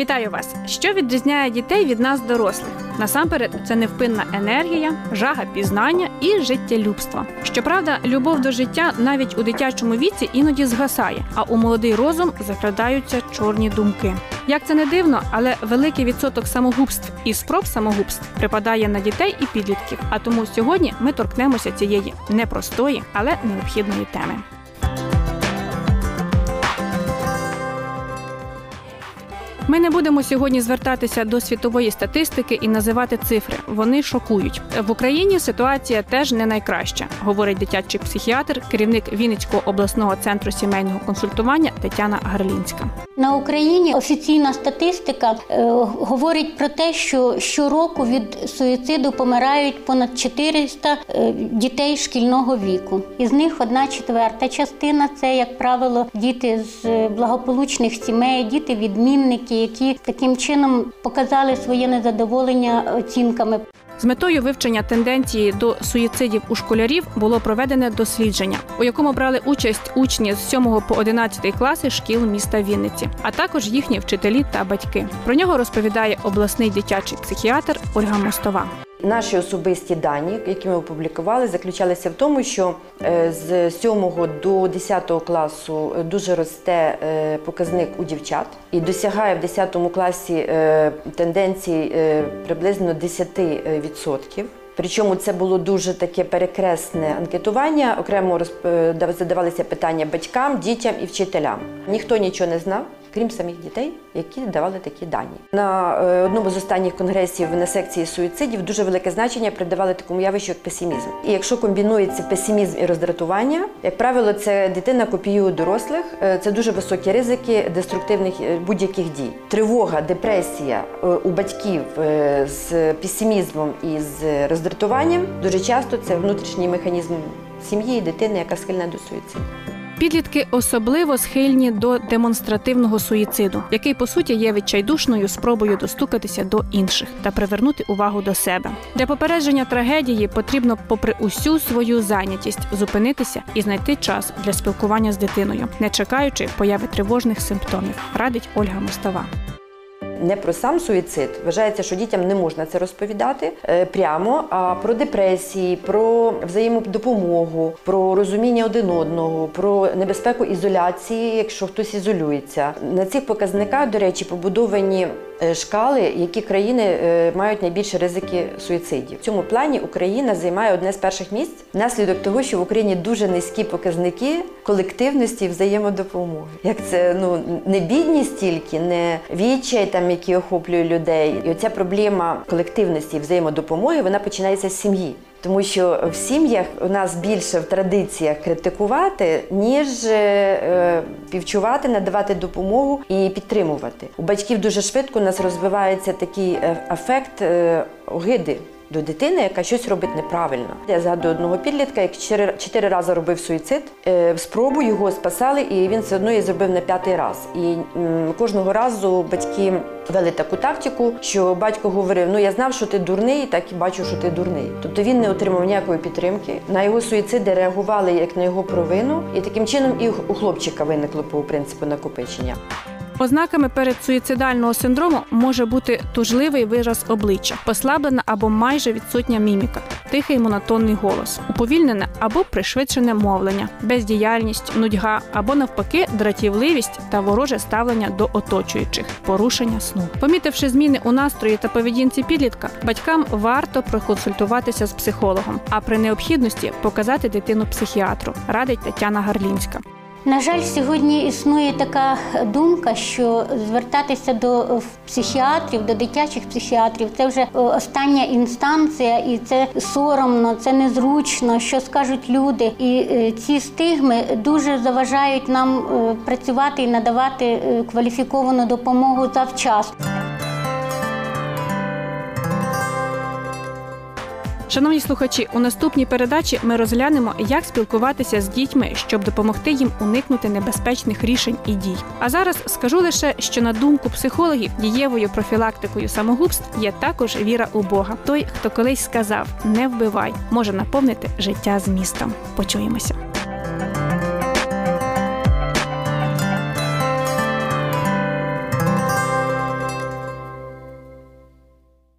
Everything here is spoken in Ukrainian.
Вітаю вас! Що відрізняє дітей від нас, дорослих? Насамперед, це невпинна енергія, жага пізнання і життєлюбство. Щоправда, любов до життя навіть у дитячому віці іноді згасає, а у молодий розум закрадаються чорні думки. Як це не дивно, але великий відсоток самогубств і спроб самогубств припадає на дітей і підлітків. А тому сьогодні ми торкнемося цієї непростої, але необхідної теми. Ми не будемо сьогодні звертатися до світової статистики і називати цифри. Вони шокують в Україні. Ситуація теж не найкраща, говорить дитячий психіатр, керівник Вінницького обласного центру сімейного консультування Тетяна Гарлінська. На Україні офіційна статистика е, говорить про те, що щороку від суїциду помирають понад 400 е, дітей шкільного віку. Із них одна четверта частина це, як правило, діти з е, благополучних сімей, діти відмінники, які таким чином показали своє незадоволення оцінками. З метою вивчення тенденції до суїцидів у школярів було проведене дослідження, у якому брали участь учні з 7 по 11 класи шкіл міста Вінниці, а також їхні вчителі та батьки. Про нього розповідає обласний дитячий психіатр Ольга Мостова. Наші особисті дані, які ми опублікували, заключалися в тому, що е, з 7 до 10 класу дуже росте е, показник у дівчат і досягає в 10 класі е, тенденції приблизно 10%. Причому це було дуже таке перекресне анкетування. Окремо задавалися питання батькам, дітям і вчителям. Ніхто нічого не знав крім самих дітей, які давали такі дані. На е, одному з останніх конгресів на секції суїцидів дуже велике значення придавали такому явищу, як песимізм. І якщо комбінується песимізм і роздратування, як правило, це дитина копіює дорослих, е, це дуже високі ризики деструктивних е, будь-яких дій. Тривога, депресія у батьків з песимізмом і з роздратуванням дуже часто це внутрішній механізм сім'ї і дитини, яка схильна до суїциду. Підлітки особливо схильні до демонстративного суїциду, який по суті є відчайдушною спробою достукатися до інших та привернути увагу до себе. Для попередження трагедії потрібно, попри усю свою зайнятість, зупинитися і знайти час для спілкування з дитиною, не чекаючи появи тривожних симптомів, радить Ольга Мостова не про сам суїцид. Вважається, що дітям не можна це розповідати е, прямо, а про депресії, про взаємодопомогу, про розуміння один одного, про небезпеку ізоляції, якщо хтось ізолюється. На цих показниках, до речі, побудовані шкали, які країни е, мають найбільші ризики суїцидів. В цьому плані Україна займає одне з перших місць внаслідок того, що в Україні дуже низькі показники колективності і взаємодопомоги. Як це ну не бідність тільки, не відчай, там які охоплює людей, і оця проблема колективності і взаємодопомоги вона починається з сім'ї. Тому що в сім'ях у нас більше в традиціях критикувати, ніж е, півчувати, надавати допомогу і підтримувати. У батьків дуже швидко у нас розвивається такий е, ефект е, огиди до дитини, яка щось робить неправильно. Я згадую одного підлітка, який чотири, рази робив суїцид. Е, спробу його спасали, і він все одно її зробив на п'ятий раз. І кожного разу батьки вели таку тактику, що батько говорив: Ну я знав, що ти дурний, так і бачу, що ти дурний. Тобто він не отримав ніякої підтримки. На його суїциди реагували як на його провину, і таким чином і у хлопчика виникло по принципу накопичення. Ознаками передсуїцидального синдрому може бути тужливий вираз обличчя, послаблена або майже відсутня міміка, тихий монотонний голос, уповільнене або пришвидшене мовлення, бездіяльність, нудьга або навпаки дратівливість та вороже ставлення до оточуючих, порушення сну. Помітивши зміни у настрої та поведінці підлітка, батькам варто проконсультуватися з психологом, а при необхідності показати дитину психіатру, радить Тетяна Гарлінська. На жаль, сьогодні існує така думка, що звертатися до е, психіатрів, до дитячих психіатрів це вже е, остання інстанція, і це соромно, це незручно, що скажуть люди. І е, ці стигми дуже заважають нам працювати і надавати кваліфіковану допомогу завчасно. Шановні слухачі, у наступній передачі ми розглянемо, як спілкуватися з дітьми, щоб допомогти їм уникнути небезпечних рішень і дій. А зараз скажу лише, що на думку психологів, дієвою профілактикою самогубств є також віра у Бога. Той, хто колись сказав не вбивай, може наповнити життя змістом. Почуємося.